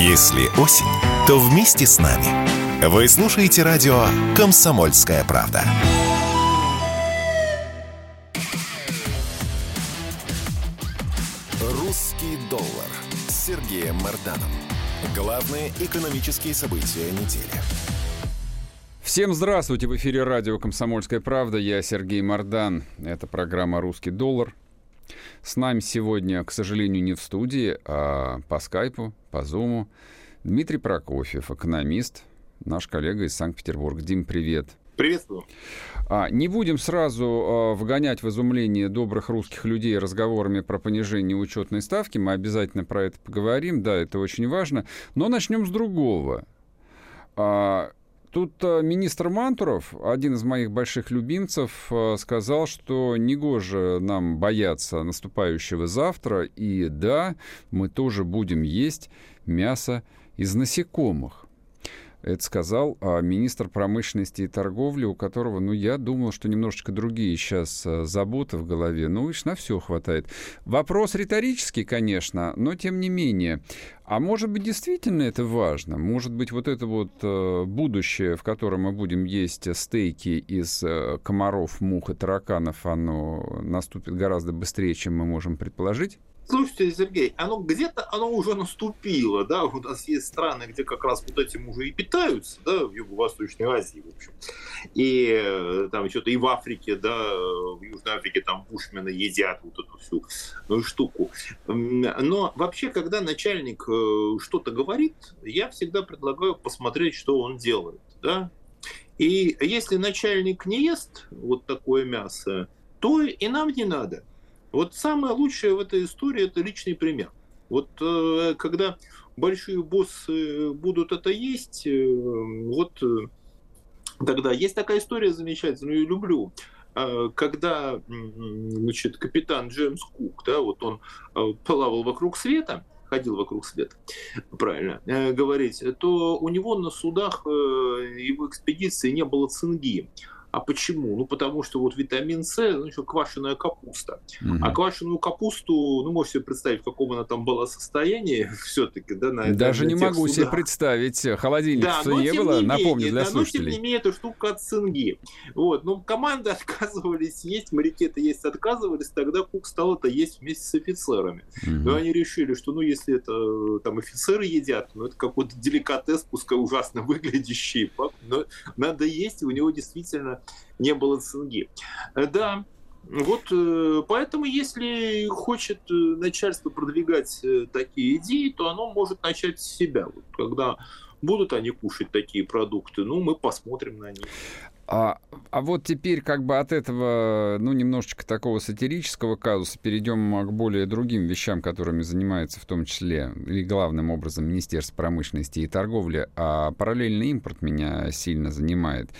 Если осень, то вместе с нами. Вы слушаете радио «Комсомольская правда». «Русский доллар» с Сергеем Марданом. Главные экономические события недели. Всем здравствуйте! В эфире радио «Комсомольская правда». Я Сергей Мардан. Это программа «Русский доллар». С нами сегодня, к сожалению, не в студии, а по скайпу, по зуму Дмитрий Прокофьев, экономист, наш коллега из Санкт-Петербурга. Дим, привет. Приветствую. А, не будем сразу а, вгонять в изумление добрых русских людей разговорами про понижение учетной ставки. Мы обязательно про это поговорим. Да, это очень важно. Но начнем с другого. А, Тут э, министр Мантуров, один из моих больших любимцев, э, сказал, что негоже нам бояться наступающего завтра, и да, мы тоже будем есть мясо из насекомых. Это сказал а, министр промышленности и торговли, у которого, ну, я думал, что немножечко другие сейчас а, заботы в голове. Ну, видишь, на все хватает. Вопрос риторический, конечно, но тем не менее. А может быть, действительно это важно? Может быть, вот это вот э, будущее, в котором мы будем есть стейки из э, комаров, мух и тараканов, оно наступит гораздо быстрее, чем мы можем предположить? Слушайте, Сергей, оно где-то оно уже наступило, да, у нас есть страны, где как раз вот этим уже и питаются, да, в Юго-Восточной Азии, в общем. И э, там что-то и в Африке, да, в Южной Африке там бушмены едят вот эту всю ну, штуку. Но вообще, когда начальник э, что-то говорит, я всегда предлагаю посмотреть, что он делает, да. И если начальник не ест вот такое мясо, то и нам не надо. Вот самое лучшее в этой истории это личный пример. Вот э, когда большие боссы будут это есть, э, вот э, тогда есть такая история замечательную, я люблю когда значит, капитан Джеймс Кук, да, вот он плавал вокруг света, ходил вокруг света, правильно говорить, то у него на судах его экспедиции не было цинги. А почему? Ну, потому что вот витамин С, ну, еще квашеная капуста. Угу. А квашеную капусту, ну, можете себе представить, в каком она там была состоянии все-таки, да, на Даже на не могу судах. себе представить. Холодильник да, но, не было, напомню, для да, слушателей. Но, тем не менее, эта штука от цинги. Вот, но команды отказывались есть, моряки-то есть отказывались, тогда Кук стал это есть вместе с офицерами. Угу. Но они решили, что, ну, если это там офицеры едят, ну, это какой-то деликатес, пускай ужасно выглядящий, но надо есть, и у него действительно не было цинги. Э, да, вот э, поэтому, если хочет э, начальство продвигать такие идеи, то оно может начать с себя. Вот, когда будут они кушать такие продукты, ну, мы посмотрим на них. А, а вот теперь как бы от этого, ну, немножечко такого сатирического казуса перейдем к более другим вещам, которыми занимается в том числе и главным образом Министерство промышленности и торговли. А параллельный импорт меня сильно занимает.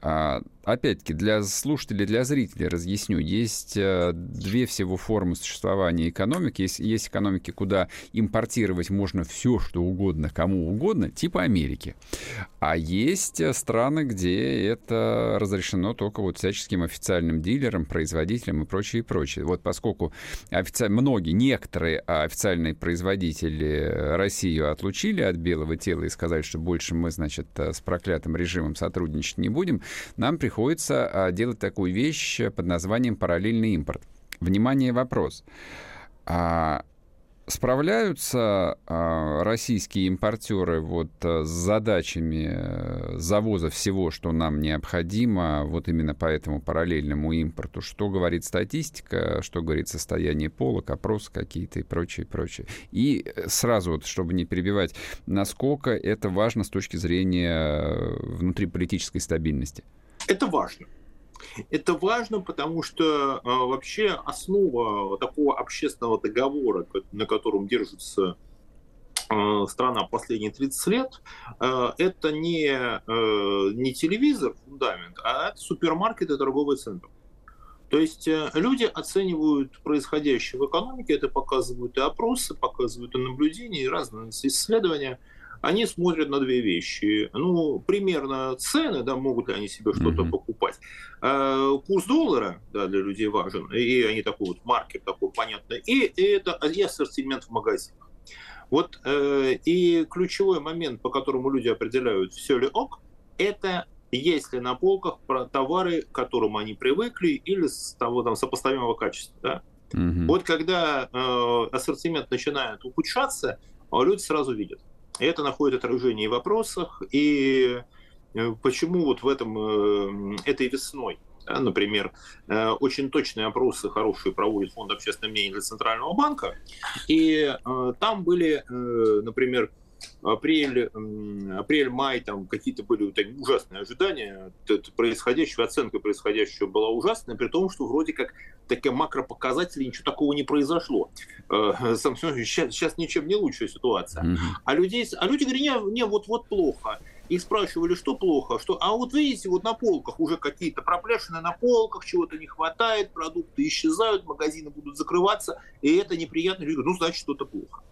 А, опять-таки, для слушателей, для зрителей разъясню. Есть э, две всего формы существования экономики. Есть, есть экономики, куда импортировать можно все, что угодно, кому угодно, типа Америки. А есть э, страны, где это разрешено только вот всяческим официальным дилерам, производителям и прочее, и прочее. Вот поскольку офици... многие, некоторые официальные производители Россию отлучили от белого тела и сказали, что больше мы, значит, э, с проклятым режимом сотрудничать не будем, нам приходится а, делать такую вещь под названием параллельный импорт. Внимание, вопрос. Справляются а, российские импортеры вот а, с задачами э, завоза всего, что нам необходимо, вот именно по этому параллельному импорту? Что говорит статистика, что говорит состояние полок, опросы какие-то и прочее, прочее. И э, сразу, вот, чтобы не перебивать, насколько это важно с точки зрения э, внутриполитической стабильности? Это важно. Это важно, потому что э, вообще основа такого общественного договора, на котором держится э, страна последние 30 лет, э, это не, не телевизор, фундамент, а это супермаркет и торговый центр. То есть люди оценивают происходящее в экономике, это показывают и опросы, показывают и наблюдения, и разные исследования – они смотрят на две вещи. Ну, примерно цены, да, могут ли они себе что-то mm-hmm. покупать. А, курс доллара, да, для людей важен, и они такой вот маркер такой понятный. И, и это и ассортимент в магазинах. Вот э, и ключевой момент, по которому люди определяют, все ли ок, это есть ли на полках товары, к которым они привыкли, или с того там сопоставимого качества. Да? Угу. Вот когда э, ассортимент начинает ухудшаться, люди сразу видят. И это находит отражение в вопросах, и э, почему вот в этом, э, этой весной да, например, э, очень точные опросы хорошие проводит Фонд общественного мнения для Центрального банка, и там были, например, апрель, апрель, май, там какие-то были так, ужасные ожидания происходящего, оценка происходящего была ужасная, при том, что вроде как такие макропоказатели, ничего такого не произошло. Сейчас, сейчас ничем не лучшая ситуация. А, людей, а люди говорят, не, не вот-вот плохо и спрашивали, что плохо, что, а вот видите, вот на полках уже какие-то проплешины на полках, чего-то не хватает, продукты исчезают, магазины будут закрываться, и это неприятно. Люди говорят, ну, значит, что-то плохо.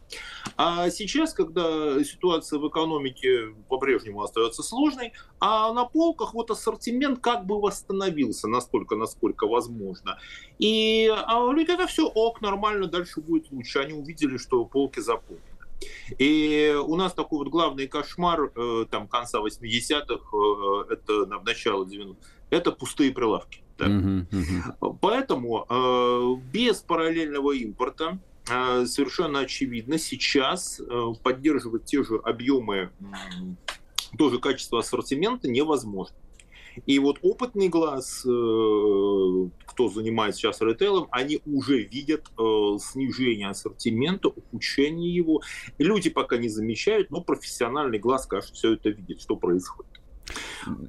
А сейчас, когда ситуация в экономике по-прежнему остается сложной, а на полках вот ассортимент как бы восстановился настолько, насколько возможно. И а люди, это все ок, нормально, дальше будет лучше. Они увидели, что полки заполнены. И у нас такой вот главный кошмар э, там конца 80-х, э, это на начало 90-х, это пустые прилавки. Да. Uh-huh, uh-huh. Поэтому э, без параллельного импорта совершенно очевидно сейчас поддерживать те же объемы, тоже качество ассортимента невозможно. И вот опытный глаз, э, кто занимается сейчас ритейлом, они уже видят э, снижение ассортимента, ухудшение его. Люди пока не замечают, но профессиональный глаз, конечно, все это видит, что происходит.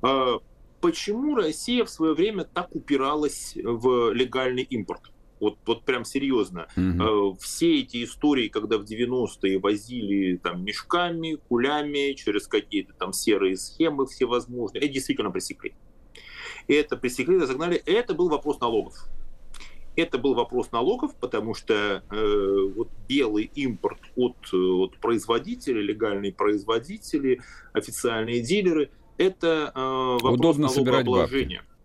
А почему Россия в свое время так упиралась в легальный импорт? Вот, вот прям серьезно. Угу. Все эти истории, когда в 90-е возили там мешками, кулями, через какие-то там серые схемы всевозможные, это действительно пресекли. Это пресекли, разогнали. Это был вопрос налогов. Это был вопрос налогов, потому что э, вот белый импорт от, от производителей, легальные производители, официальные дилеры, это э, вопрос Удобно налогообложения. Бабки.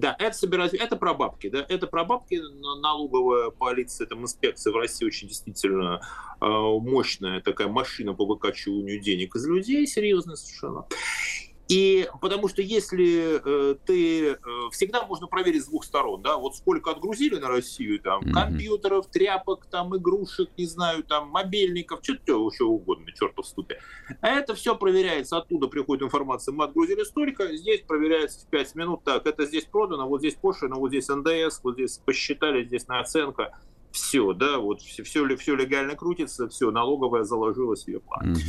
Да, это собирать, это про бабки, да, это про бабки. Налоговая полиция, там инспекция в России очень действительно э, мощная такая машина по выкачиванию денег из людей, серьезная совершенно. И потому что если э, ты э, всегда можно проверить с двух сторон, да, вот сколько отгрузили на Россию там mm-hmm. компьютеров, тряпок, там игрушек, не знаю, там мобильников, что-то еще угодно, чертов ступе. А это все проверяется, оттуда приходит информация, мы отгрузили столько, здесь проверяется в 5 минут, так, это здесь продано, вот здесь пошлина, вот здесь НДС, вот здесь посчитали, здесь на оценка все, да, вот все, все, все легально крутится, все, налоговая заложила себе план. Угу.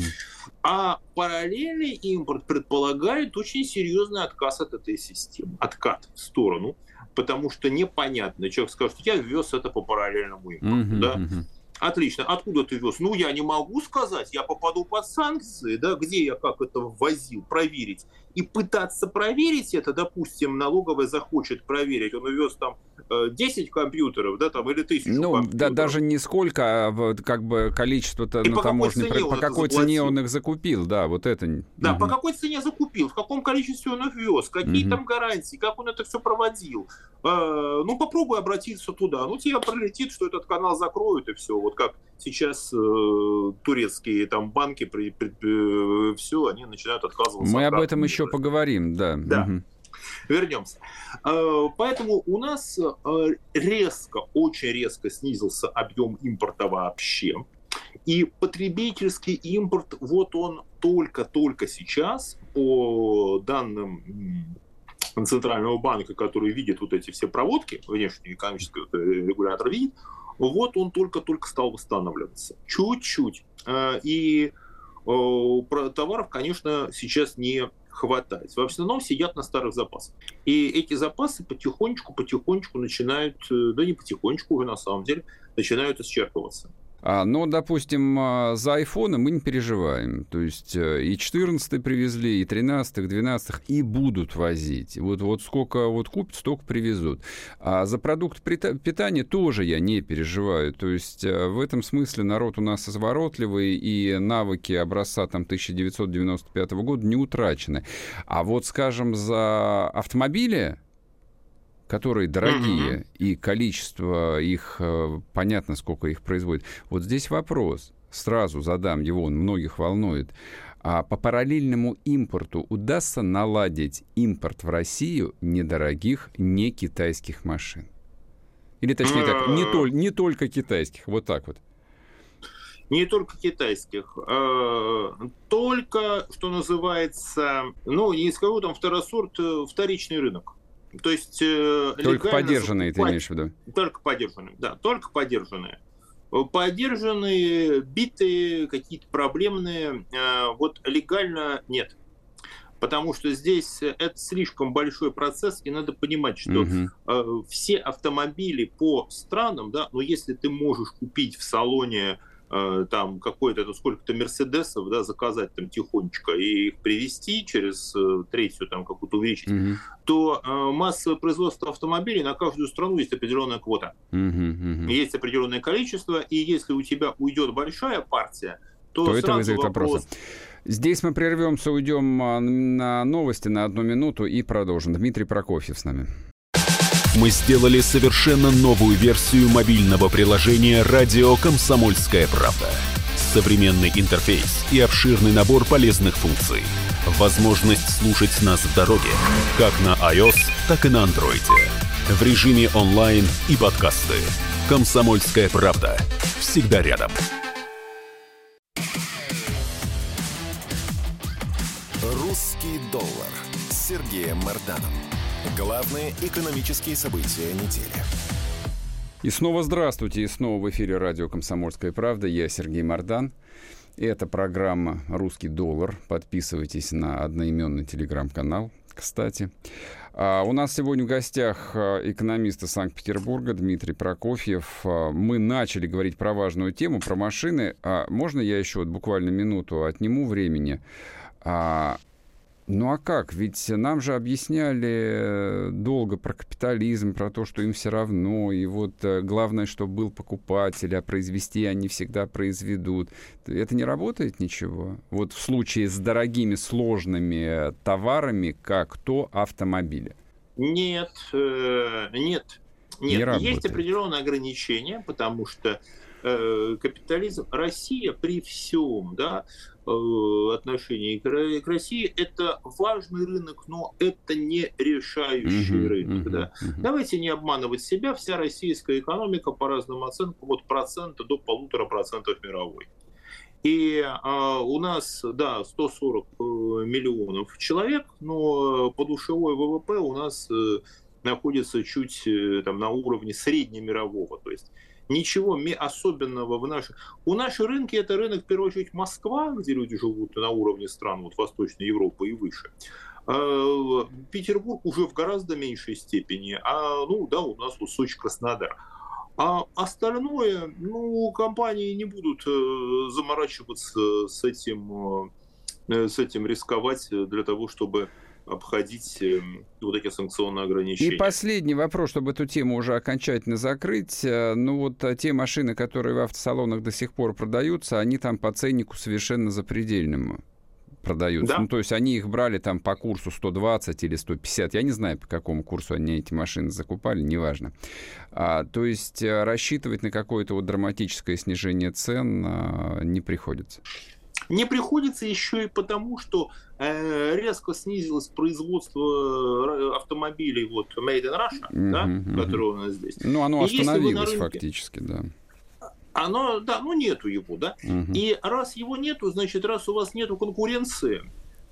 А параллельный импорт предполагает очень серьезный отказ от этой системы, откат в сторону, потому что непонятно, человек скажет, я ввез это по параллельному импорту, угу, да, угу. Отлично. Откуда ты вез? Ну, я не могу сказать. Я попаду под санкции, да, где я как это ввозил, проверить. И пытаться проверить это, допустим, налоговая захочет проверить. Он увез там 10 э, компьютеров, да, там, или тысячу Ну, компьютеров. да, даже не сколько, а как бы количество-то на таможне, по, по какой цене он их закупил, да, вот это. Да, угу. по какой цене закупил, в каком количестве он их вез, какие угу. там гарантии, как он это все проводил. Э, ну, попробуй обратиться туда. Ну, тебе пролетит, что этот канал закроют, и все. Вот как сейчас э, турецкие там банки, при, при, э, все, они начинают отказываться. Мы об этом еще поговорим, да. Да. Угу. Вернемся. Э, поэтому у нас э, резко, очень резко снизился объем импорта вообще. И потребительский импорт, вот он только-только сейчас, по данным Центрального банка, который видит вот эти все проводки, внешний экономический регулятор видит, вот он только-только стал восстанавливаться. Чуть-чуть. Э, и товаров, конечно, сейчас не хватает. В основном сидят на старых запасах. И эти запасы потихонечку-потихонечку начинают, э, да не потихонечку уже на самом деле, начинают исчерпываться. А, но, допустим, а, за айфоны мы не переживаем. То есть э, и 14 привезли, и 13 12 и будут возить. Вот, вот сколько вот купят, столько привезут. А за продукт питания тоже я не переживаю. То есть э, в этом смысле народ у нас изворотливый, и навыки образца там, 1995 года не утрачены. А вот, скажем, за автомобили которые дорогие, mm-hmm. и количество их, э, понятно, сколько их производит. Вот здесь вопрос, сразу задам его, он многих волнует. А по параллельному импорту удастся наладить импорт в Россию недорогих, не китайских машин? Или точнее так, не, тол- не только китайских, вот так вот. Не только китайских, а только, что называется, ну, не скажу там второсорт, э, вторичный рынок. То есть... Э, только поддержанные, ты имеешь в виду? Только поддержанные, да, только поддержанные. Поддержанные, битые, какие-то проблемные, э, вот легально нет потому что здесь это слишком большой процесс, и надо понимать, что угу. э, все автомобили по странам, да, но если ты можешь купить в салоне э, там какой-то, сколько-то Мерседесов, да, заказать там тихонечко и их привезти через э, третью там какую-то увеличить, угу. то э, массовое производство автомобилей на каждую страну есть определенная квота. Угу, угу. Есть определенное количество, и если у тебя уйдет большая партия, то, то это вызовет вопрос... вопросы. Здесь мы прервемся, уйдем а, на новости на одну минуту и продолжим. Дмитрий Прокофьев с нами. Мы сделали совершенно новую версию мобильного приложения «Радио Комсомольская правда». Современный интерфейс и обширный набор полезных функций. Возможность слушать нас в дороге, как на iOS, так и на Android. В режиме онлайн и подкасты. «Комсомольская правда». Всегда рядом. «Русский доллар» с Сергеем Марданом. Главные экономические события недели. И снова здравствуйте, и снова в эфире радио «Комсомольская правда». Я Сергей Мардан. Это программа «Русский доллар». Подписывайтесь на одноименный телеграм-канал, кстати. А у нас сегодня в гостях а, экономист Санкт-Петербурга Дмитрий Прокофьев. А, мы начали говорить про важную тему, про машины. А можно я еще вот буквально минуту отниму времени? А, ну а как? Ведь нам же объясняли э, долго про капитализм, про то, что им все равно, и вот э, главное, чтобы был покупатель, а произвести они всегда произведут. Это не работает ничего? Вот в случае с дорогими, сложными товарами, как то автомобили. Нет, э, нет. Нет, не есть определенные ограничения, потому что э, капитализм, Россия при всем, да, Э, отношении к России это важный рынок, но это не решающий uh-huh, рынок. Uh-huh, да. uh-huh. Давайте не обманывать себя. Вся российская экономика по разным оценкам от процента до полутора процентов мировой. И а, у нас, да, 140 э, миллионов человек, но подушевой ВВП у нас э, находится чуть там, на уровне среднемирового. То есть ничего особенного в наших... У нашей рынки это рынок, в первую очередь, Москва, где люди живут на уровне стран вот, Восточной Европы и выше. А, Петербург уже в гораздо меньшей степени, а ну да, у нас вот Сочи, Краснодар. А остальное, ну, компании не будут э, заморачиваться с этим, э, с этим рисковать для того, чтобы обходить эм, вот эти санкционные ограничения. И последний вопрос, чтобы эту тему уже окончательно закрыть. Э, ну вот э, те машины, которые в автосалонах до сих пор продаются, они там по ценнику совершенно запредельному продаются. Да. Ну, то есть они их брали там по курсу 120 или 150. Я не знаю, по какому курсу они эти машины закупали, неважно. А, то есть э, рассчитывать на какое-то вот драматическое снижение цен а, не приходится. Не приходится еще и потому, что э, резко снизилось производство э, автомобилей вот Made in Russia, mm-hmm, да, mm-hmm. которое у нас здесь. Ну, оно остановилось рынке, фактически, да. Оно, да, ну нету его, да. Mm-hmm. И раз его нету, значит, раз у вас нету конкуренции,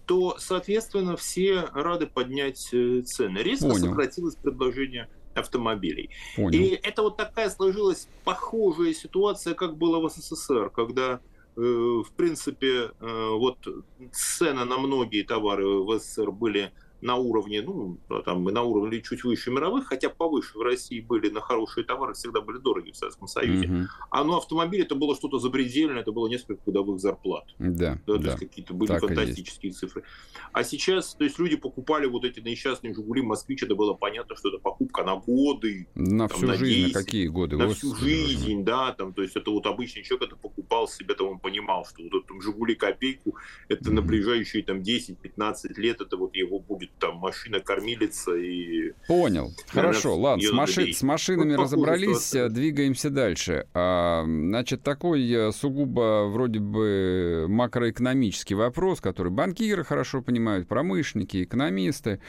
то, соответственно, все рады поднять э, цены. Резко Понял. сократилось предложение автомобилей. Понял. И это вот такая сложилась похожая ситуация, как было в СССР, когда в принципе, э, вот цены на многие товары в СССР были на уровне, ну, там, на уровне чуть выше мировых, хотя повыше в России были на хорошие товары, всегда были дороги в Советском Союзе. Mm-hmm. А ну, автомобиль это было что-то запредельное, это было несколько годовых зарплат. Да, да, то есть какие-то были так фантастические цифры. А сейчас, то есть люди покупали вот эти несчастные Жигули, Москвич, это было понятно, что это покупка на годы. На там, всю на жизнь, 10, на какие годы? На всю жизнь, да, там, то есть это вот обычный человек это покупал себе, там он понимал, что вот этот Жигули копейку, это mm-hmm. на ближайшие там 10-15 лет, это вот его будет будет там машина-кормилица и... Понял. Хорошо, ладно, с, маши... с машинами вот разобрались, ситуация. двигаемся дальше. А, значит, такой э, сугубо вроде бы макроэкономический вопрос, который банкиры хорошо понимают, промышленники, экономисты.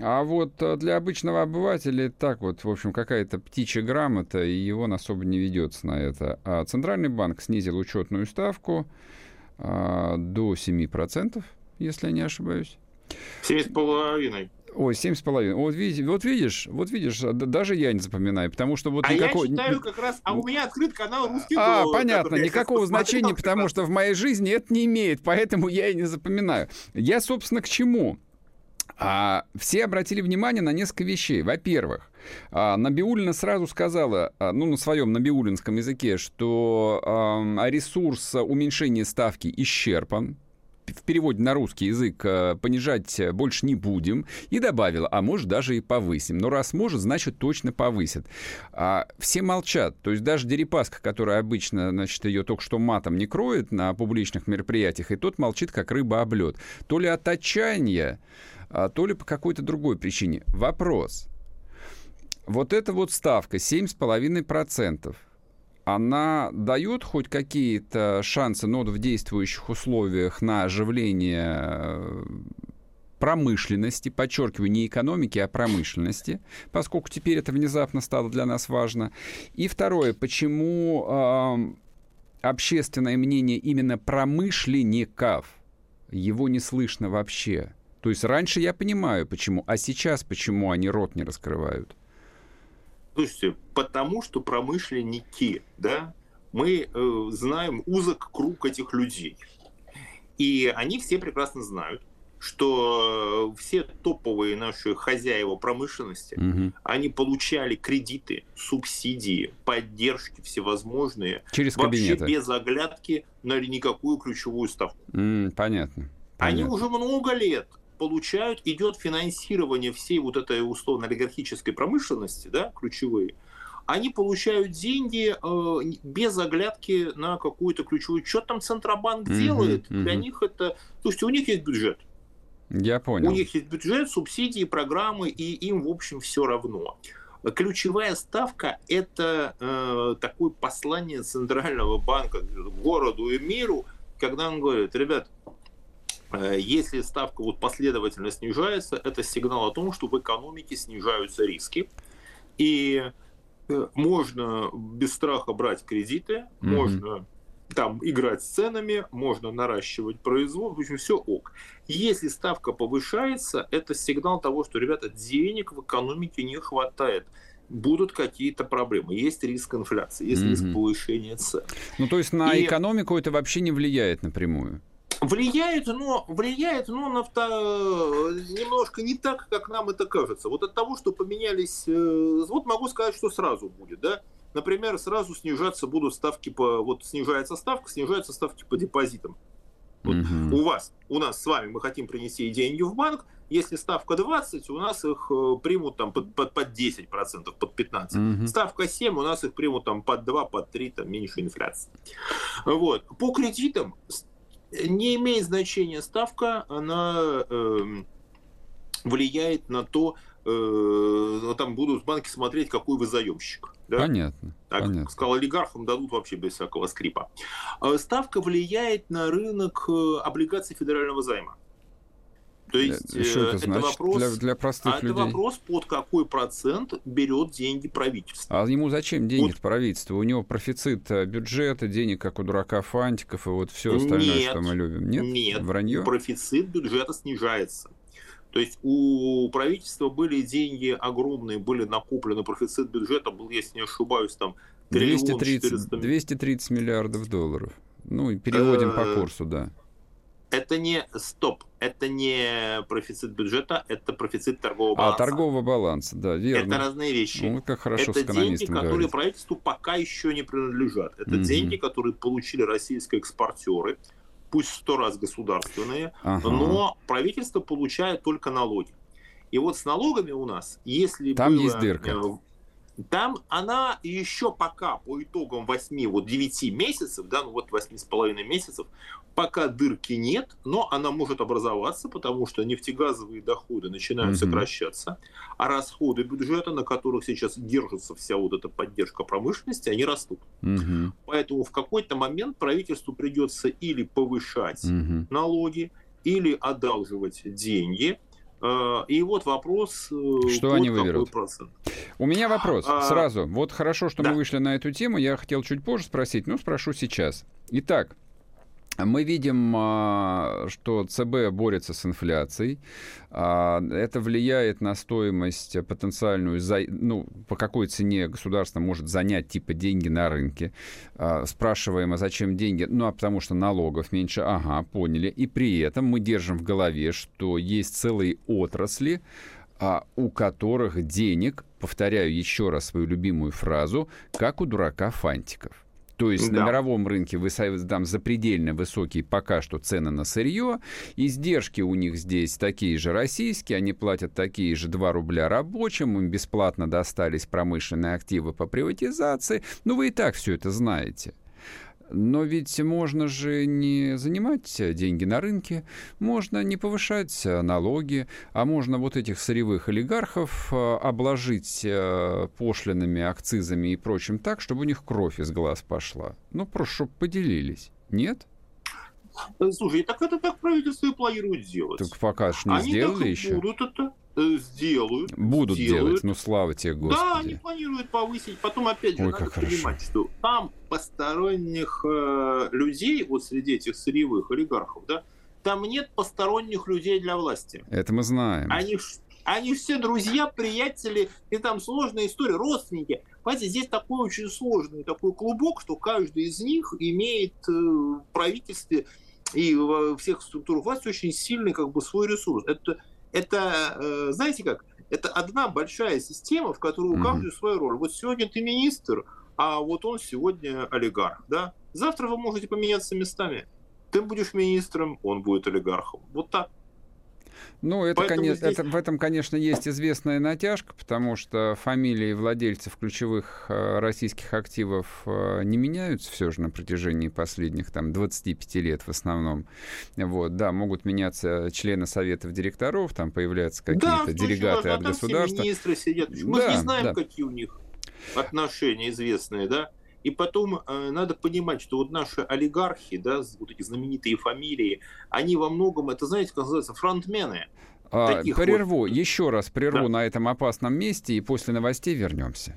А вот э, для обычного обывателя так вот, в общем, какая-то птичья грамота, и его особо не ведется на это. А Центральный банк снизил учетную ставку а, до 7%, если я не ошибаюсь. Семь с половиной. Ой, семь с половиной. Вот видишь, вот видишь, вот видишь, даже я не запоминаю, потому что вот а никакого... я читаю как раз, а у меня открыт канал «Русский А, доллар, понятно, никакого значения, потому что в моей жизни это не имеет, поэтому я и не запоминаю. Я, собственно, к чему? А, все обратили внимание на несколько вещей. Во-первых, а, Набиулина сразу сказала, а, ну, на своем набиулинском языке, что а, ресурс уменьшения ставки исчерпан, в переводе на русский язык э, понижать больше не будем, и добавила, а может даже и повысим. Но раз может, значит точно повысят. А все молчат. То есть даже Дерипаска, которая обычно, значит, ее только что матом не кроет на публичных мероприятиях, и тот молчит, как рыба об лед. То ли от отчаяния, а то ли по какой-то другой причине. Вопрос. Вот эта вот ставка 7,5%, она дает хоть какие-то шансы, но в действующих условиях на оживление э, промышленности, подчеркиваю, не экономики, а промышленности, поскольку теперь это внезапно стало для нас важно. И второе, почему э, общественное мнение именно промышленников, его не слышно вообще. То есть раньше я понимаю, почему, а сейчас почему они рот не раскрывают? Слушайте, потому что промышленники, да, мы э, знаем узок круг этих людей. И они все прекрасно знают, что все топовые наши хозяева промышленности, угу. они получали кредиты, субсидии, поддержки всевозможные, Через вообще кабинеты. без оглядки на никакую ключевую ставку. Mm, понятно. Они уже много лет получают, идет финансирование всей вот этой условно-олигархической промышленности, да, ключевые, они получают деньги э, без оглядки на какую-то ключевую. Что там Центробанк mm-hmm, делает? Mm-hmm. Для них это... Слушайте, у них есть бюджет. Я понял. У них есть бюджет, субсидии, программы, и им, в общем, все равно. Ключевая ставка – это э, такое послание Центрального банка городу и миру, когда он говорит, ребят, если ставка вот последовательно снижается, это сигнал о том, что в экономике снижаются риски. И э, можно без страха брать кредиты, mm-hmm. можно там играть с ценами, можно наращивать производство, в общем, все ок. Если ставка повышается, это сигнал того, что, ребята, денег в экономике не хватает будут какие-то проблемы. Есть риск инфляции, есть mm-hmm. риск повышения цен. Ну, то есть на и... экономику это вообще не влияет напрямую? Влияет, но влияет, но на авто... немножко не так, как нам это кажется. Вот от того, что поменялись, э, вот могу сказать, что сразу будет, да. Например, сразу снижаться будут ставки по, вот снижается ставка, снижаются ставки по депозитам. Вот угу. У вас, у нас с вами мы хотим принести деньги в банк, если ставка 20, у нас их э, примут там под, под, под 10%, под 15%. Угу. Ставка 7, у нас их примут там под 2, под 3, там меньше инфляции. Вот. По кредитам не имеет значения ставка, она э, влияет на то, э, там будут банки смотреть, какой вы заемщик. Да? Понятно. Так, понятно. сказал, олигархам дадут вообще без всякого скрипа. А ставка влияет на рынок э, облигаций федерального займа. То есть что это, это вопрос для, для простых а людей? Это вопрос, под какой процент берет деньги правительство. А ему зачем денег вот. правительство? У него профицит э, бюджета, денег, как у дурака фантиков, и вот все остальное, нет, что мы любим. Нет? Нет. Вранье? Профицит бюджета снижается. То есть у правительства были деньги огромные, были накоплены, профицит бюджета был, если не ошибаюсь, там 230, 230 миллиардов долларов. Ну, и переводим по э, курсу, да это не стоп, это не профицит бюджета, это профицит торгового а, баланса. А, торгового баланса, да, верно. Это разные вещи. Ну, как хорошо это деньги, которые говорить. правительству пока еще не принадлежат. Это угу. деньги, которые получили российские экспортеры, пусть сто раз государственные, ага. но правительство получает только налоги. И вот с налогами у нас, если Там было, есть дырка. Э, там она еще пока по итогам 8, вот 9 месяцев, да, ну вот 8,5 месяцев, пока дырки нет, но она может образоваться, потому что нефтегазовые доходы начинают mm-hmm. сокращаться, а расходы бюджета, на которых сейчас держится вся вот эта поддержка промышленности, они растут. Mm-hmm. Поэтому в какой-то момент правительству придется или повышать mm-hmm. налоги, или одалживать деньги, а, и вот вопрос, э, что они выберут. Процент. У меня вопрос а... сразу. Вот хорошо, что да. мы вышли на эту тему. Я хотел чуть позже спросить, но спрошу сейчас. Итак, мы видим, а, что ЦБ борется с инфляцией. А, это влияет на стоимость потенциальную, ну, по какой цене государство может занять типа деньги на рынке. А, спрашиваем, а зачем деньги? Ну, а потому что налогов меньше. Ага, поняли. И при этом мы держим в голове, что есть целые отрасли, у которых денег, повторяю еще раз свою любимую фразу, как у дурака фантиков. То есть да. на мировом рынке там запредельно высокие пока что цены на сырье, издержки у них здесь такие же российские, они платят такие же 2 рубля рабочим, им бесплатно достались промышленные активы по приватизации. Ну, вы и так все это знаете. Но ведь можно же не занимать деньги на рынке, можно не повышать налоги, а можно вот этих сырьевых олигархов э, обложить э, пошлинами, акцизами и прочим так, чтобы у них кровь из глаз пошла. Ну, просто чтобы поделились. Нет? Слушай, так это так правительство и планирует сделать. Так пока ж не Они сделали еще. будут это сделают. Будут сделают. делать, ну слава тебе, Господи. Да, они планируют повысить. Потом, опять же, Ой, надо понимать, хорошо. что там посторонних э, людей, вот среди этих сырьевых олигархов, да, там нет посторонних людей для власти. Это мы знаем. Они, они все друзья, приятели, и там сложная история, родственники. Понимаете, здесь такой очень сложный такой клубок, что каждый из них имеет э, в правительстве и во всех структурах власти очень сильный как бы свой ресурс. Это, это э, знаете как, это одна большая система, в которой у каждого mm-hmm. своя роль. Вот сегодня ты министр, а вот он сегодня олигарх, да? Завтра вы можете поменяться местами. Ты будешь министром, он будет олигархом. Вот так. Ну, это, конечно, здесь... это, в этом, конечно, есть известная натяжка, потому что фамилии владельцев ключевых э, российских активов э, не меняются все же на протяжении последних там, 25 лет в основном. Вот, да, могут меняться члены советов директоров, там появляются какие-то да, делегаты от государства. министры сидят. Мы да, не знаем, да. какие у них отношения известные, да? И потом э, надо понимать, что вот наши олигархи, да, вот эти знаменитые фамилии, они во многом, это знаете, как называется, фронтмены. А, прерву, вот... еще раз прерву да. на этом опасном месте и после новостей вернемся.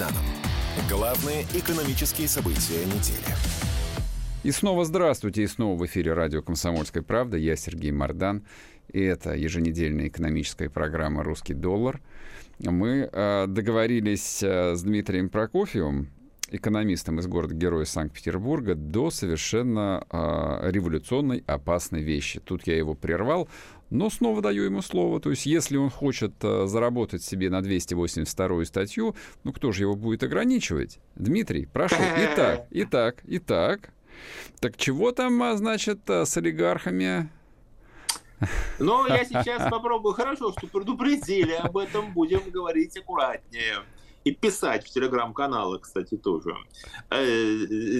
Марданом. Главные экономические события недели. И снова здравствуйте, и снова в эфире радио «Комсомольская правда». Я Сергей Мордан, и это еженедельная экономическая программа «Русский доллар». Мы э, договорились э, с Дмитрием Прокофьевым, экономистом из города-героя Санкт-Петербурга, до совершенно э, революционной опасной вещи. Тут я его прервал, но снова даю ему слово. То есть, если он хочет э, заработать себе на 282 статью, ну кто же его будет ограничивать? Дмитрий, прошу. Итак, итак, итак. Так чего там, а, значит, а, с олигархами? Ну, я сейчас попробую. Хорошо, что предупредили. Об этом будем говорить аккуратнее. И писать в телеграм-каналы, кстати, тоже. Э,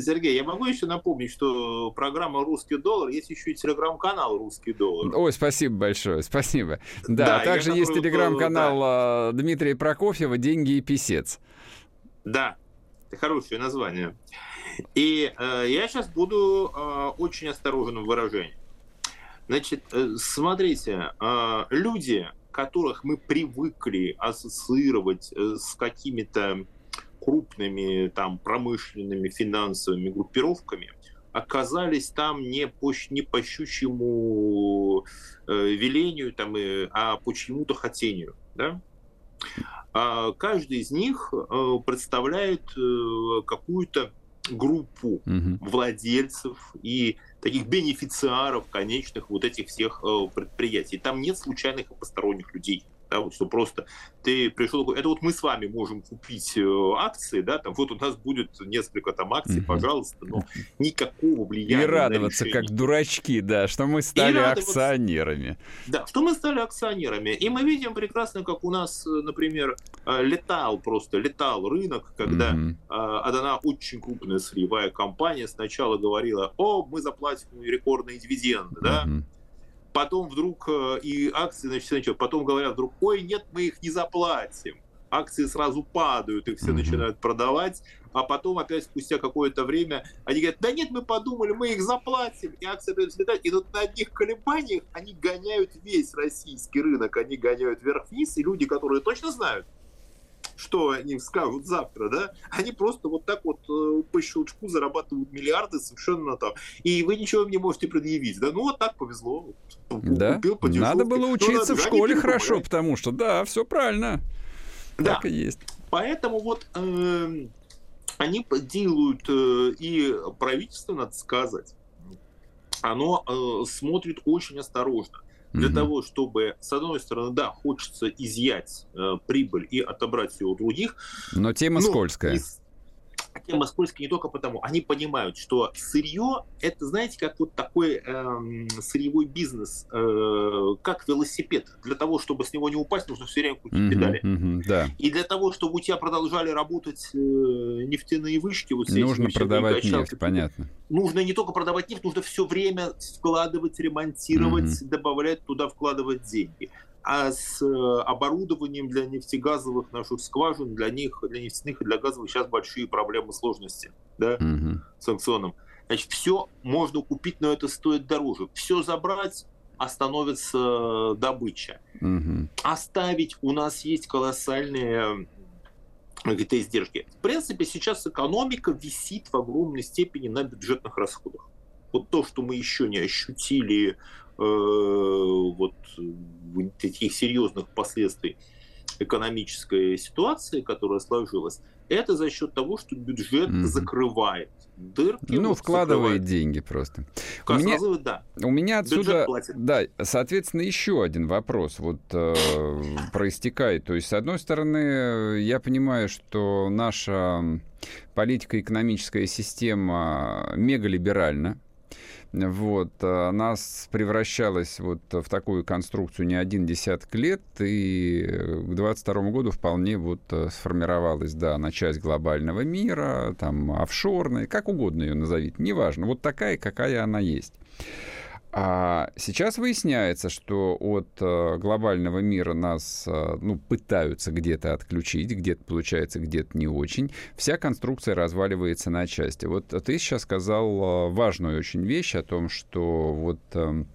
Сергей, я могу еще напомнить, что программа «Русский доллар» есть еще и телеграм-канал «Русский доллар». Ой, спасибо большое, спасибо. Да, да а также есть телеграм-канал да. Дмитрия Прокофьева «Деньги и писец». Да, хорошее название. И э, я сейчас буду э, очень осторожен в выражении. Значит, э, смотрите, э, люди, которых мы привыкли ассоциировать э, с какими-то крупными там промышленными финансовыми группировками, оказались там не по, не по щучьему э, велению, там, э, а по чьему-то хотению. Да? А каждый из них э, представляет э, какую-то группу угу. владельцев и таких бенефициаров конечных вот этих всех э, предприятий. Там нет случайных и посторонних людей да, вот что просто ты пришел, это вот мы с вами можем купить э, акции, да, там вот у нас будет несколько там акций, угу. пожалуйста, но никакого влияния. И радоваться как дурачки, да, что мы стали акционерами. Да, что мы стали акционерами. И мы видим прекрасно, как у нас, э, например, э, летал просто, летал рынок, когда угу. одна очень крупная сырьевая компания сначала говорила, о, мы заплатим рекордные дивиденды, угу. да, потом вдруг э, и акции, значит, начали, потом говорят вдруг, ой, нет, мы их не заплатим. Акции сразу падают, их все mm-hmm. начинают продавать, а потом опять спустя какое-то время они говорят, да нет, мы подумали, мы их заплатим, и акции опять взлетают. И вот на одних колебаниях они гоняют весь российский рынок, они гоняют вверх-вниз, и люди, которые точно знают, что они скажут завтра, да, они просто вот так вот э, по щелчку зарабатывают миллиарды совершенно там, и вы ничего им не можете предъявить, да, ну вот так повезло. Да, Купил по надо было ну, учиться ну, в школе хорошо, да? потому что, да, все правильно, да. так и есть. Поэтому вот э, они делают, э, и правительство, надо сказать, оно э, смотрит очень осторожно для mm того, чтобы, с одной стороны, да, хочется изъять э, прибыль и отобрать ее у других. Но тема скользкая. Из, тема скользкая не только потому, они понимают, что сырье это, знаете, как вот такой э, сырьевой бизнес, э, как велосипед. Для того, чтобы с него не упасть, нужно все время крутить uh-huh, педали. Uh-huh, да. И для того, чтобы у тебя продолжали работать э, нефтяные вышки, вот нужно продавать нефть, понятно. Нужно не только продавать нефть, нужно все время вкладывать, ремонтировать, uh-huh. добавлять туда, вкладывать деньги а с э, оборудованием для нефтегазовых наших скважин, для них, для нефтяных и для газовых сейчас большие проблемы, сложности, да, угу. санкционным. Значит, все можно купить, но это стоит дороже. Все забрать, остановится добыча. Угу. Оставить у нас есть колоссальные какие-то издержки. В принципе, сейчас экономика висит в огромной степени на бюджетных расходах. Вот то, что мы еще не ощутили Э, вот таких серьезных последствий экономической ситуации, которая сложилась, это за счет того, что бюджет mm-hmm. закрывает дырки. Ну, вот вкладывает закрывает. деньги просто. у меня, да. У меня отсюда, да, соответственно, еще один вопрос вот э, проистекает. То есть, с одной стороны, я понимаю, что наша политико-экономическая система мегалиберальна, вот, она превращалась вот в такую конструкцию не один десяток лет, и к 22 году вполне вот э, сформировалась, да, на часть глобального мира, там, офшорная, как угодно ее назовите, неважно, вот такая, какая она есть. А сейчас выясняется, что от э, глобального мира нас э, ну, пытаются где-то отключить, где-то получается, где-то не очень. Вся конструкция разваливается на части. Вот ты сейчас сказал э, важную очень вещь о том, что вот эм,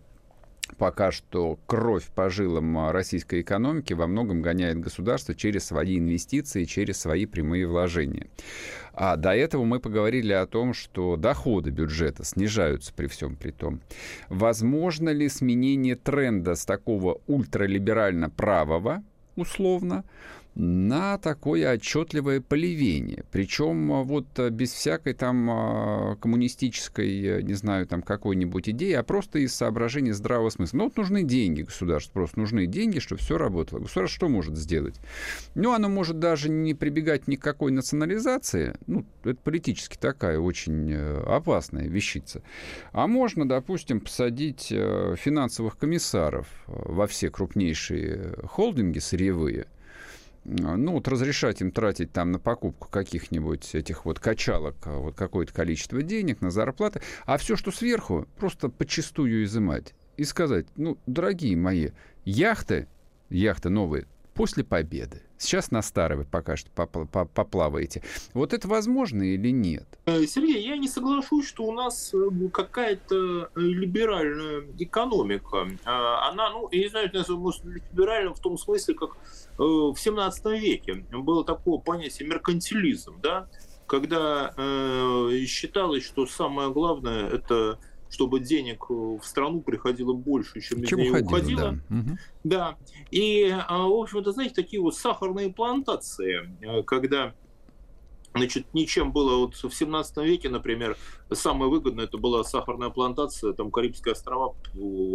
пока что кровь по жилам российской экономики во многом гоняет государство через свои инвестиции, через свои прямые вложения. А до этого мы поговорили о том, что доходы бюджета снижаются при всем при том. Возможно ли сменение тренда с такого ультралиберально правого, условно, на такое отчетливое поливение. Причем а, вот а, без всякой там а, коммунистической, не знаю, там какой-нибудь идеи, а просто из соображений здравого смысла. Ну вот нужны деньги государству, просто нужны деньги, чтобы все работало. Государство что может сделать? Ну, оно может даже не прибегать ни к какой национализации, ну, это политически такая очень э, опасная вещица. А можно, допустим, посадить э, финансовых комиссаров э, во все крупнейшие холдинги сырьевые, ну, вот разрешать им тратить там на покупку каких-нибудь этих вот качалок а, вот какое-то количество денег на зарплаты, а все, что сверху, просто почастую изымать и сказать, ну, дорогие мои, яхты, яхты новые, после победы. Сейчас на старой вы пока что поплаваете. Вот это возможно или нет? Э, Сергей, я не соглашусь, что у нас э, какая-то э, либеральная экономика. Она, ну, я не знаю, может, либеральна в том смысле, как в 17 веке было такое понятие меркантилизм, да, когда считалось, что самое главное это чтобы денег в страну приходило больше, чем, чем из нее уходило. Да. Угу. да. И, в общем-то, знаете, такие вот сахарные плантации, когда Значит, ничем было вот в 17 веке, например, самое выгодное это была сахарная плантация, там Карибские острова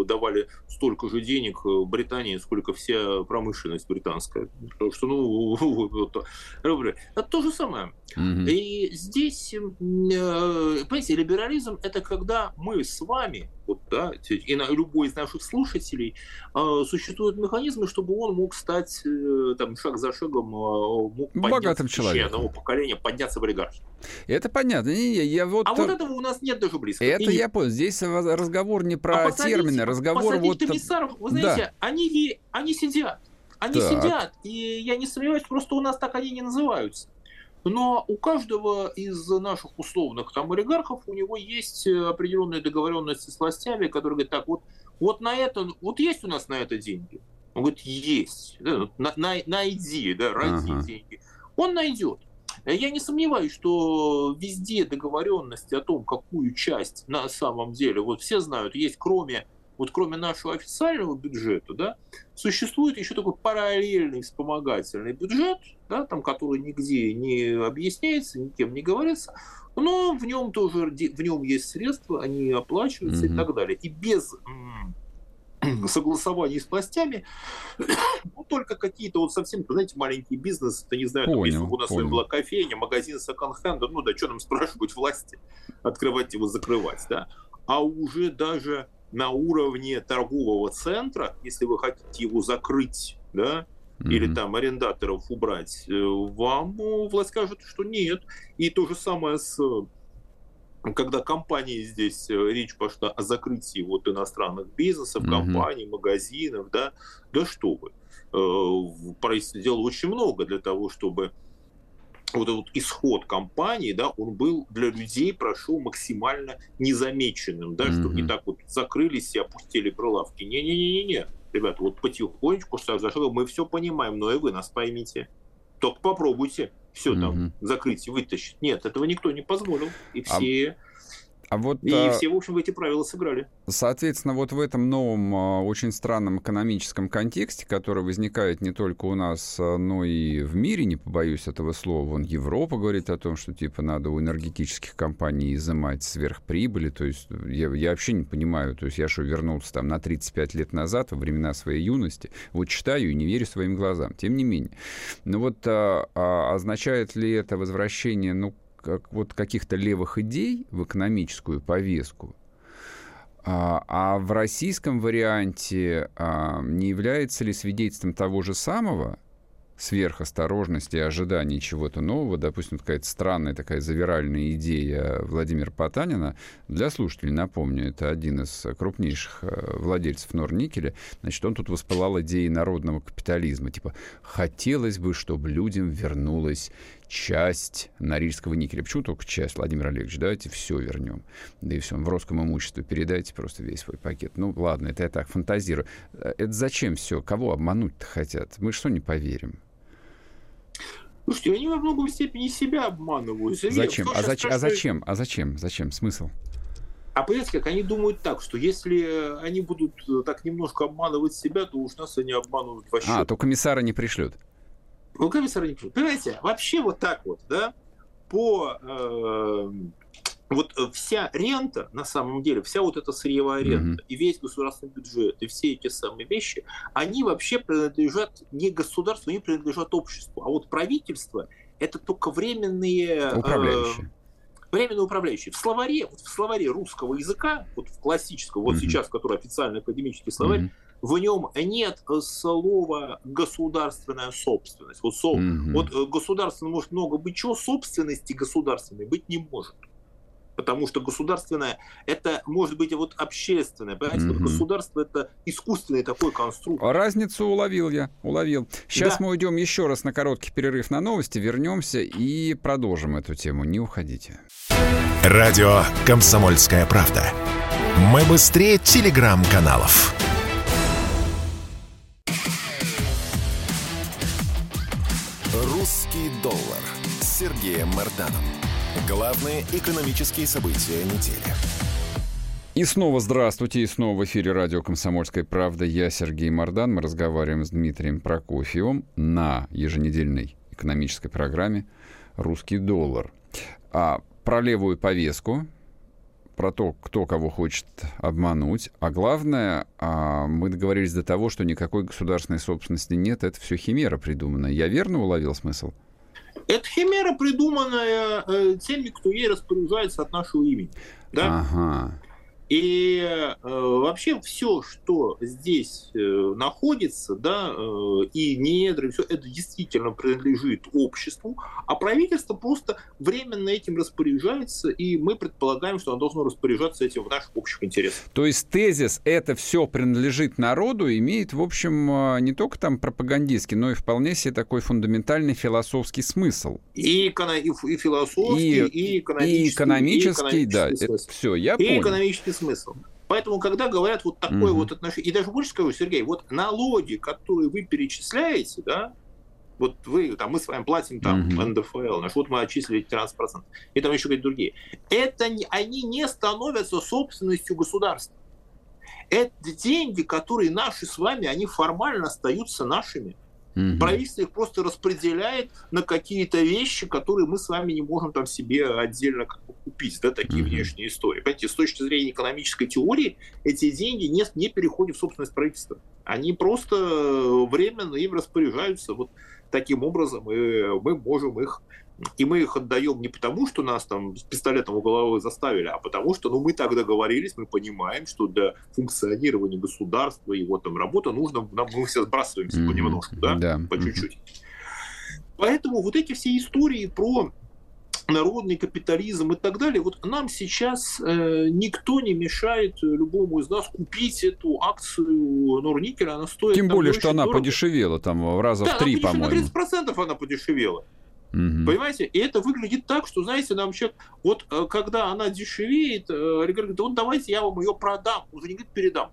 давали столько же денег Британии, сколько вся промышленность британская. Потому что, ну, вот, это то же самое. Угу. И здесь, э, понимаете, либерализм это когда мы с вами, вот, да, и на любой из наших слушателей, э, существуют механизмы, чтобы он мог стать э, там, шаг за шагом, мог богатым человеком. нового поколения, подняться в олигархию. Это понятно. Не, не, я вот... А вот этого у нас нет даже близко. Это и... я понял. Здесь разговор не про а термины, разговор вот... комиссаров, вы знаете, да. они, они сидят. Они так. сидят, и я не сомневаюсь, просто у нас так они не называются. Но у каждого из наших условных там олигархов у него есть определенные договоренности с властями, которые говорят, так, вот, вот на это, вот есть у нас на это деньги? Он говорит, есть. Да, на, на, найди, да, ради ага. деньги. Он найдет. Я не сомневаюсь, что везде договоренности о том, какую часть на самом деле, вот все знают, есть кроме вот кроме нашего официального бюджета, да, существует еще такой параллельный вспомогательный бюджет, да, там, который нигде не объясняется, никем не говорится, но в нем тоже в нем есть средства, они оплачиваются mm-hmm. и так далее. И без согласований с властями, ну, только какие-то вот совсем, знаете, маленькие бизнесы, ты не знаю, понял, там, если у нас понял. была кофейня, магазин секонд-хенда, ну да, что нам спрашивать власти, открывать его, закрывать, да, а уже даже на уровне торгового центра, если вы хотите его закрыть, да, mm-hmm. или там арендаторов убрать, э, вам ну, власть скажет, что нет. И то же самое с когда компании здесь э, речь пошла о закрытии вот иностранных бизнесов, mm-hmm. компаний, магазинов, да, да что вы. Э, правительство делало очень много для того, чтобы вот этот исход компании, да, он был для людей прошел максимально незамеченным, да, mm-hmm. чтобы не так вот закрылись и опустили прилавки. Не-не-не-не-не, ребята, вот потихонечку, шаг за шагом, мы все понимаем, но и вы нас поймите. Только попробуйте все mm-hmm. там закрыть и вытащить. Нет, этого никто не позволил. И а все... А а вот, и а... все, в общем, эти правила сыграли. Соответственно, вот в этом новом, а, очень странном экономическом контексте, который возникает не только у нас, а, но и в мире, не побоюсь этого слова, вон Европа говорит о том, что типа надо у энергетических компаний изымать сверхприбыли, то есть я, я вообще не понимаю, то есть я что, вернулся там на 35 лет назад, во времена своей юности, вот читаю и не верю своим глазам, тем не менее. Но вот а, а, означает ли это возвращение, ну, как, вот каких-то левых идей в экономическую повестку, а, а в российском варианте а, не является ли свидетельством того же самого, сверхосторожности и ожиданий чего-то нового, допустим, какая-то странная такая завиральная идея Владимира Потанина. Для слушателей, напомню, это один из крупнейших э, владельцев Норникеля. Значит, он тут воспылал идеей народного капитализма. Типа, хотелось бы, чтобы людям вернулась часть Норильского никеля. Почему только часть, Владимир Олегович? Давайте все вернем. Да и все, в Росском имуществе передайте просто весь свой пакет. Ну, ладно, это я так фантазирую. Э, это зачем все? Кого обмануть-то хотят? Мы что не поверим? Слушайте, они во многом степени себя обманывают. Зачем? А, зач... а зачем? А зачем? Зачем? Смысл? А понимаете, как они думают так, что если они будут э, так немножко обманывать себя, то уж нас они обманывают вообще. А, то комиссара не пришлют. Ну, комиссара не пришлют. Понимаете, вообще вот так вот, да, по э, вот вся рента, на самом деле, вся вот эта сырьевая рента mm-hmm. и весь государственный бюджет, и все эти самые вещи, они вообще принадлежат не государству, они принадлежат обществу. А вот правительство – это только временные... Э, управляющие. Э, временные управляющие. В словаре, вот в словаре русского языка, вот в классическом, вот mm-hmm. сейчас, который официальный академический словарь, mm-hmm в нем нет слова государственная собственность. Вот, со, mm-hmm. вот государственно может много быть чего, собственности государственной быть не может потому что государственное это может быть вот общественное, понимаете, mm-hmm. государство это искусственный такой конструкт. Разницу уловил я, уловил. Сейчас да. мы уйдем еще раз на короткий перерыв на новости, вернемся и продолжим эту тему. Не уходите. Радио Комсомольская правда. Мы быстрее телеграм-каналов. Сергеем Марданом. Главные экономические события недели. И снова здравствуйте, и снова в эфире радио «Комсомольская правда». Я Сергей Мордан. Мы разговариваем с Дмитрием Прокофьевым на еженедельной экономической программе «Русский доллар». А про левую повестку, про то, кто кого хочет обмануть. А главное, а, мы договорились до того, что никакой государственной собственности нет. Это все химера придуманная. Я верно уловил смысл? Это химера, придуманная э, теми, кто ей распоряжается от нашего имени. Да? Ага. И э, вообще все, что здесь э, находится, да, э, и недра, все это действительно принадлежит обществу, а правительство просто временно этим распоряжается, и мы предполагаем, что оно должно распоряжаться этим в наших общих интересах. То есть тезис «это все принадлежит народу» имеет, в общем, э, не только там пропагандистский, но и вполне себе такой фундаментальный философский смысл. И, и, и философский, и, и экономический. И экономический, и да, экономический это смысл. все, я и понял. экономический смысл. Поэтому, когда говорят вот такое Мгм. вот отношение, и даже больше скажу, Сергей, вот налоги, которые вы перечисляете, да, вот вы, там, мы с вами платим там Мгм. НДФЛ, наш, вот мы отчислили 13%, и там еще какие-то другие. Это не, они не становятся собственностью государства. Это деньги, которые наши с вами, они формально остаются нашими. Мгм. Правительство их просто распределяет на какие-то вещи, которые мы с вами не можем там себе отдельно как бы купить, да, такие Мгм. внешние истории. Понимаете, с точки зрения экономической теории эти деньги не, не переходят в собственность правительства. Они просто временно им распоряжаются вот таким образом, и мы можем их и мы их отдаем не потому, что нас там с пистолетом у головы заставили, а потому что ну, мы так договорились, мы понимаем, что для функционирования государства, его там работы нужно, нам, мы все сбрасываемся Мгм. понемножку, да? Да. по чуть-чуть. Поэтому вот эти все истории про народный капитализм и так далее, вот нам сейчас э, никто не мешает э, любому из нас купить эту акцию Норникеля, она стоит... Тем более, что она дорого. подешевела там в раза Да, в три, по-моему. на 30% она подешевела. Мгм. Понимаете? И это выглядит так, что, знаете, нам человек, вот э, когда она дешевеет, э, говорит, вот давайте я вам ее продам, уже не говорит передам.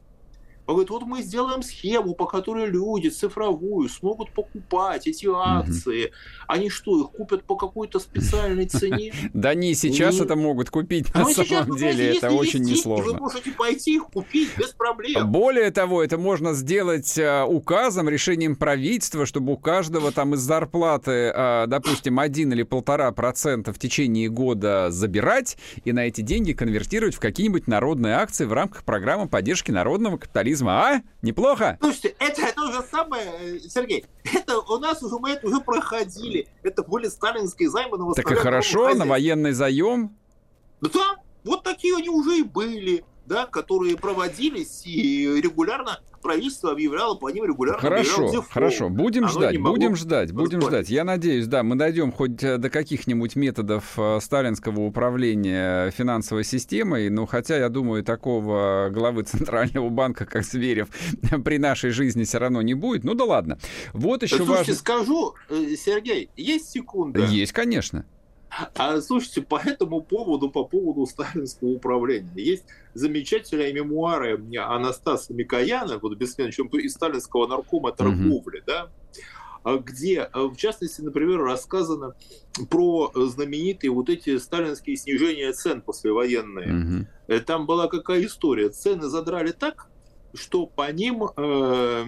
Он говорит, вот мы сделаем схему, по которой люди цифровую смогут покупать эти акции. Они что, их купят по какой-то специальной цене? Да не, сейчас Ну, это могут купить на Ну, самом деле, это очень деньги, Вы несложно. можете пойти их купить без проблем. Более того, это можно сделать э, указом, решением правительства, чтобы у каждого там из зарплаты, э, допустим, один или полтора процента в течение года забирать и на эти деньги конвертировать в какие-нибудь народные акции в рамках программы поддержки народного капитализма. А? Неплохо? Слушайте, это, это уже самое, э, Сергей, это у нас уже мы это уже проходили. Это были сталинские займы на Так и хорошо, на военный заем. Да, вот такие они уже и были, да, которые проводились, и регулярно правительство объявляло по ним регулярно. Хорошо, дефолт. хорошо. Будем Оно ждать, будем ждать, будем ждать. Я надеюсь, да, мы дойдем хоть э, до каких-нибудь методов э, сталинского управления финансовой системой. Ну, хотя, я думаю, такого главы Центрального банка, как Зверев, при нашей жизни все равно не будет. Ну да ладно. Вот еще Слушайте, важно. скажу, э, Сергей, есть секунда. Есть, конечно. А слушайте, по этому поводу, по поводу сталинского управления, есть замечательные мемуары Анастаса Микояна, вот бессменным из сталинского наркома торговли, да, а где, э, в частности, например, рассказано про знаменитые вот эти сталинские снижения цен послевоенные. Э, Там была какая история? Цены задрали так, что по ним э,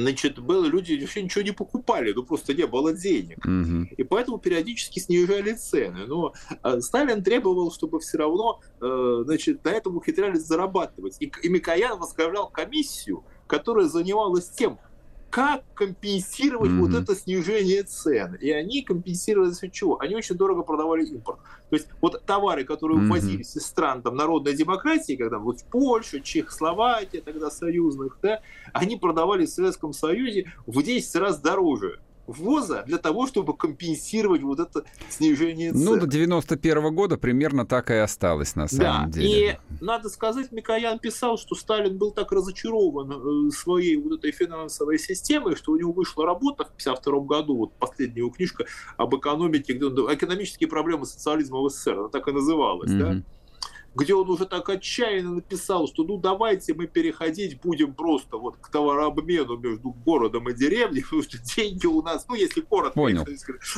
значит, было, люди вообще ничего не покупали, ну просто не было денег. Мгм. И поэтому периодически снижали цены. Но э, Сталин требовал, чтобы все равно э, значит, на этом ухитрялись зарабатывать. И, и Микоян возглавлял комиссию, которая занималась тем, как компенсировать Мгм. вот это снижение цен. И они компенсировали за счет чего? Они очень дорого продавали импорт. То есть вот товары, которые Мгм. ввозились из стран там, народной демократии, когда вот Польша, Чехословакия, тогда союзных, да, они продавались в Советском Союзе в 10 раз дороже ввоза для того, чтобы компенсировать вот это снижение цен. Ну, до 91 года примерно так и осталось, на самом Да, деле. и надо сказать, Микоян писал, что Сталин был так разочарован э, своей вот этой финансовой системой, что у него вышла работа в 52 году, вот последняя его книжка об экономике, где он- экономические проблемы социализма в СССР, она так и называлась, да, Мгм. Где он уже так отчаянно написал, что ну давайте мы переходить будем просто вот к товарообмену между городом и деревней, потому что деньги у нас, ну если коротко, Понял.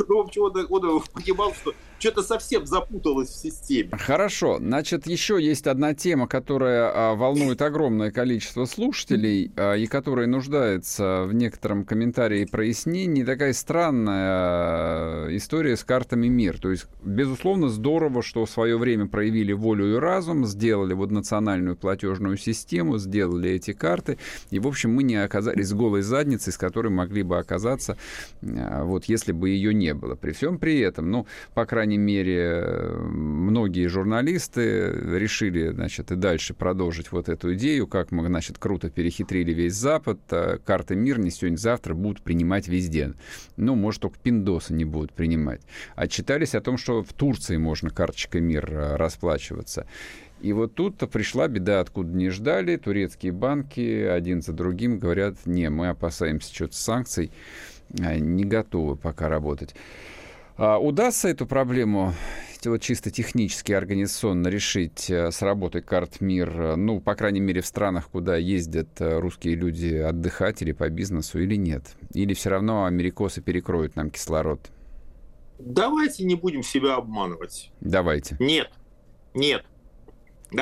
ну в общем он, он понимал, что что-то совсем запуталось в системе. Хорошо, значит еще есть одна тема, которая а, волнует огромное количество слушателей а, и которая нуждается в некотором комментарии и прояснении. Такая странная а, история с картами МИР. То есть, безусловно, здорово, что в свое время проявили волю и разум, сделали вот национальную платежную систему, сделали эти карты, и, в общем, мы не оказались голой задницей, с которой могли бы оказаться, а, вот если бы ее не было. При всем при этом, ну, по крайней мере, многие журналисты решили, значит, и дальше продолжить вот эту идею, как мы, значит, круто перехитрили весь Запад, а карты мир не сегодня-завтра будут принимать везде. Ну, может, только пиндосы не будут принимать. Отчитались о том, что в Турции можно карточкой мир а, расплачиваться. И вот тут-то пришла беда, откуда не ждали. Турецкие банки один за другим говорят, не, мы опасаемся что-то санкций, а, не готовы пока работать. А удастся эту проблему вот чисто технически, организационно решить э, с работой карт МИР, ну, по крайней мере, в странах, куда ездят э, русские люди отдыхать или по бизнесу, или нет? Или все равно америкосы перекроют нам кислород? Давайте не будем себя обманывать. Давайте. Нет, нет.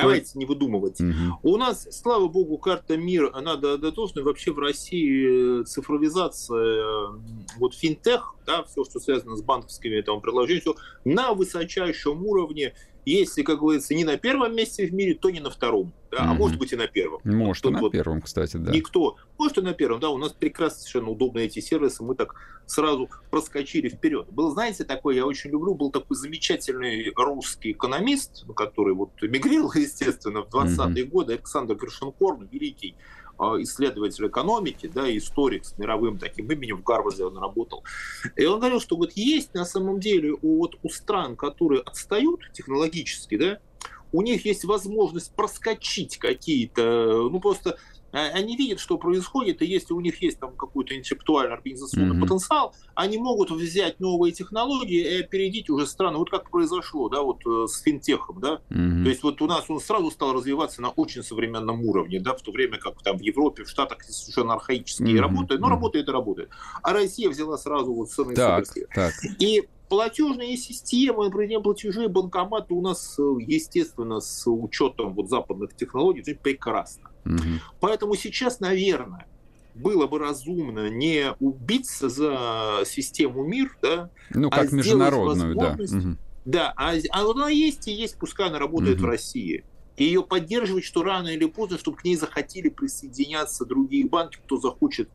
Давайте не выдумывать. Мгм. У нас, слава богу, карта мир, она до- дотошная. Вообще в России э, цифровизация, э, вот финтех, да, все, что связано с банковскими там, приложениями, всё на высочайшем уровне. Если, как говорится, не на первом месте в мире, то не на втором. да, А Мгм. может быть и на первом. Может, и Тут на вот первом, кстати, да. Никто. Может, и на первом, да, у нас прекрасно совершенно удобные эти сервисы, мы так сразу проскочили вперед. Был, знаете, такой, я очень люблю, был такой замечательный русский экономист, который вот эмигрировал, естественно, в 20-е годы, Александр Гершенкорн, великий а, исследователь экономики, да, и историк с мировым таким именем, в Гарварде он работал. И он говорил, что вот есть на самом деле у, вот, у стран, которые отстают технологически, да, у них есть возможность проскочить какие-то, ну просто они видят, что происходит, и если у них есть там какой-то интеллектуальный организационный Мгм. потенциал, они могут взять новые технологии и опередить уже страны. Вот как произошло, да, вот э, с финтехом, да. Мгм. То есть вот у нас он сразу стал развиваться на очень современном уровне, да, в то время как там в Европе, в Штатах совершенно архаические Мгм. работают, но работает и работает. А Россия взяла сразу вот самые Так, так. И платежные системы, например, платежи, банкоматы у нас, э, естественно, с учетом вот западных технологий, прекрасно. Мгм. Поэтому сейчас, наверное, было бы разумно не убиться за систему мир, да, Ну, как сделать международную, да. Мгм. да, а, а она есть и есть, пускай она работает Мгм. в России. И ее поддерживать, что рано или поздно, чтобы к ней захотели присоединяться другие банки, кто захочет.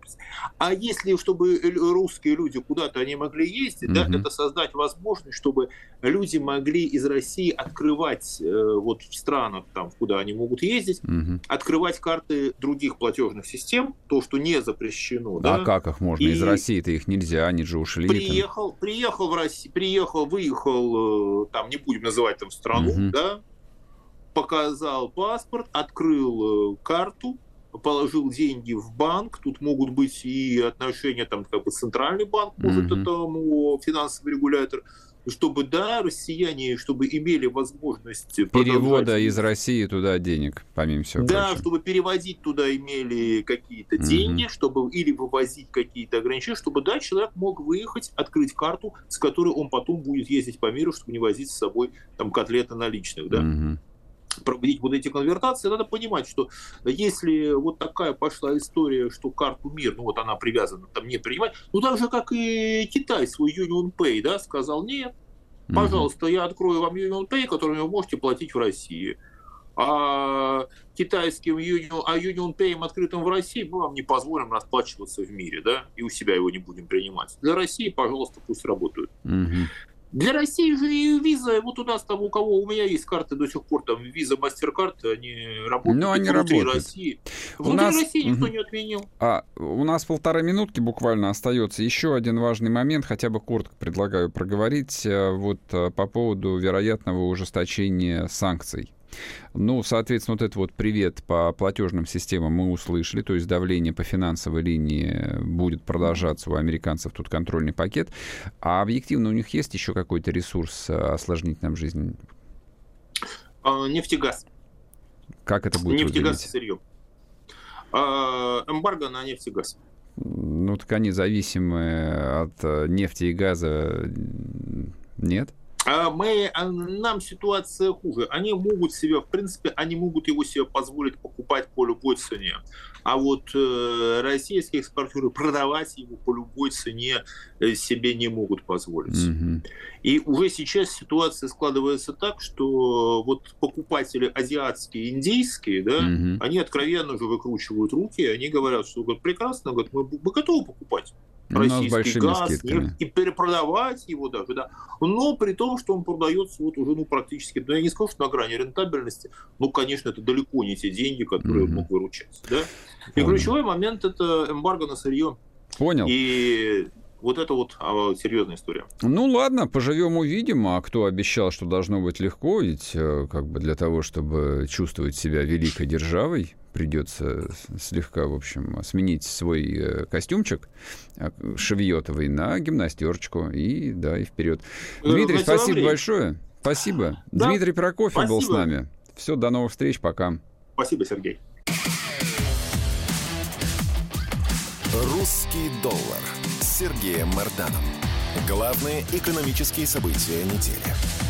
А если, чтобы русские люди куда-то они могли ездить, да, Мгм. это создать возможность, чтобы люди могли из России открывать э, вот в странах, там, куда они могут ездить, Мгм. открывать карты других платежных систем, то, что не запрещено. да. А как их можно? Из И- России-то их нельзя, они же ушли. там. Приехал, приехал в Россию, приехал, выехал, э, там, не будем называть там страну, Мгм. да, показал паспорт, открыл э, карту, положил деньги в банк, тут могут быть и отношения, там, как бы центральный банк может Мгм. этому финансовый регулятор, чтобы, да, россияне, чтобы имели возможность Перевода продолжать- из России туда денег, помимо всего да, прочего. чтобы переводить туда имели какие-то Мгм. деньги, чтобы или вывозить какие-то ограничения, чтобы да, человек мог выехать, открыть карту, с которой он потом будет ездить по миру, чтобы не возить с собой там котлеты наличных, да. Мгм. Проводить вот эти конвертации, надо понимать, что если вот такая пошла история, что карту МИР, ну вот она привязана, там не принимать, ну так же, как и Китай свой Union Pay, да, сказал, нет. Пожалуйста, я открою вам Union Pay, которым вы можете платить в России. А китайским Union, а Union Pay открытым в России мы вам не позволим расплачиваться в мире, да, и у себя его не будем принимать. Для России, пожалуйста, пусть работают. Мгм. Для России же и виза, вот у нас там, у кого у меня есть карты до сих пор, там виза, мастер-карт, они работают Ну, они внутри работают. России. У Внутри нас- России никто не отменил. А, у нас полторы минутки буквально остается. Еще один важный момент, хотя бы коротко предлагаю проговорить, э, вот э, по поводу вероятного ужесточения санкций. Ну, соответственно, вот этот вот привет по платежным системам мы услышали, то есть давление по финансовой линии будет продолжаться, у американцев тут контрольный пакет. А объективно у них есть еще какой-то ресурс э, осложнить нам жизнь? А, нефтегаз. Как это будет Нефтегаз выглядеть? и сырье. А, эмбарго на нефть и газ. Ну, так они зависимы от э, нефти и газа. Нет? А мы, а нам ситуация хуже. Они могут себе, в принципе, они могут его себе позволить покупать по любой цене. А вот э, российские экспортеры продавать его по любой цене э, себе не могут позволить. Мгм. И уже сейчас ситуация складывается так, что вот покупатели азиатские, индийские, да, Мгм. они откровенно же выкручивают руки, они говорят, что говорят, прекрасно, говорят, мы, мы готовы покупать российский большими газ, скидками. и перепродавать его даже, да. Но при том, что он продается вот уже, ну, практически, ну, я не скажу, что на грани рентабельности, ну, конечно, это далеко не те деньги, которые он мог выручать, да. И Понял. ключевой момент – это эмбарго на сырье. Понял. И вот это вот а, серьезная история. Ну ладно, поживем увидим. А кто обещал, что должно быть легко? Ведь э, как бы для того, чтобы чувствовать себя великой державой, придется слегка, в общем, сменить свой э, костюмчик э, шевьетовый на гимнастерочку. И да, и вперед. Э, Дмитрий, спасибо телогрей. большое. Спасибо. Да, Дмитрий Прокофьев был с спасибо. нами. Все, до новых встреч, пока. Спасибо, Сергей. «Русский доллар» Сергеем Марданом. Главные экономические события недели.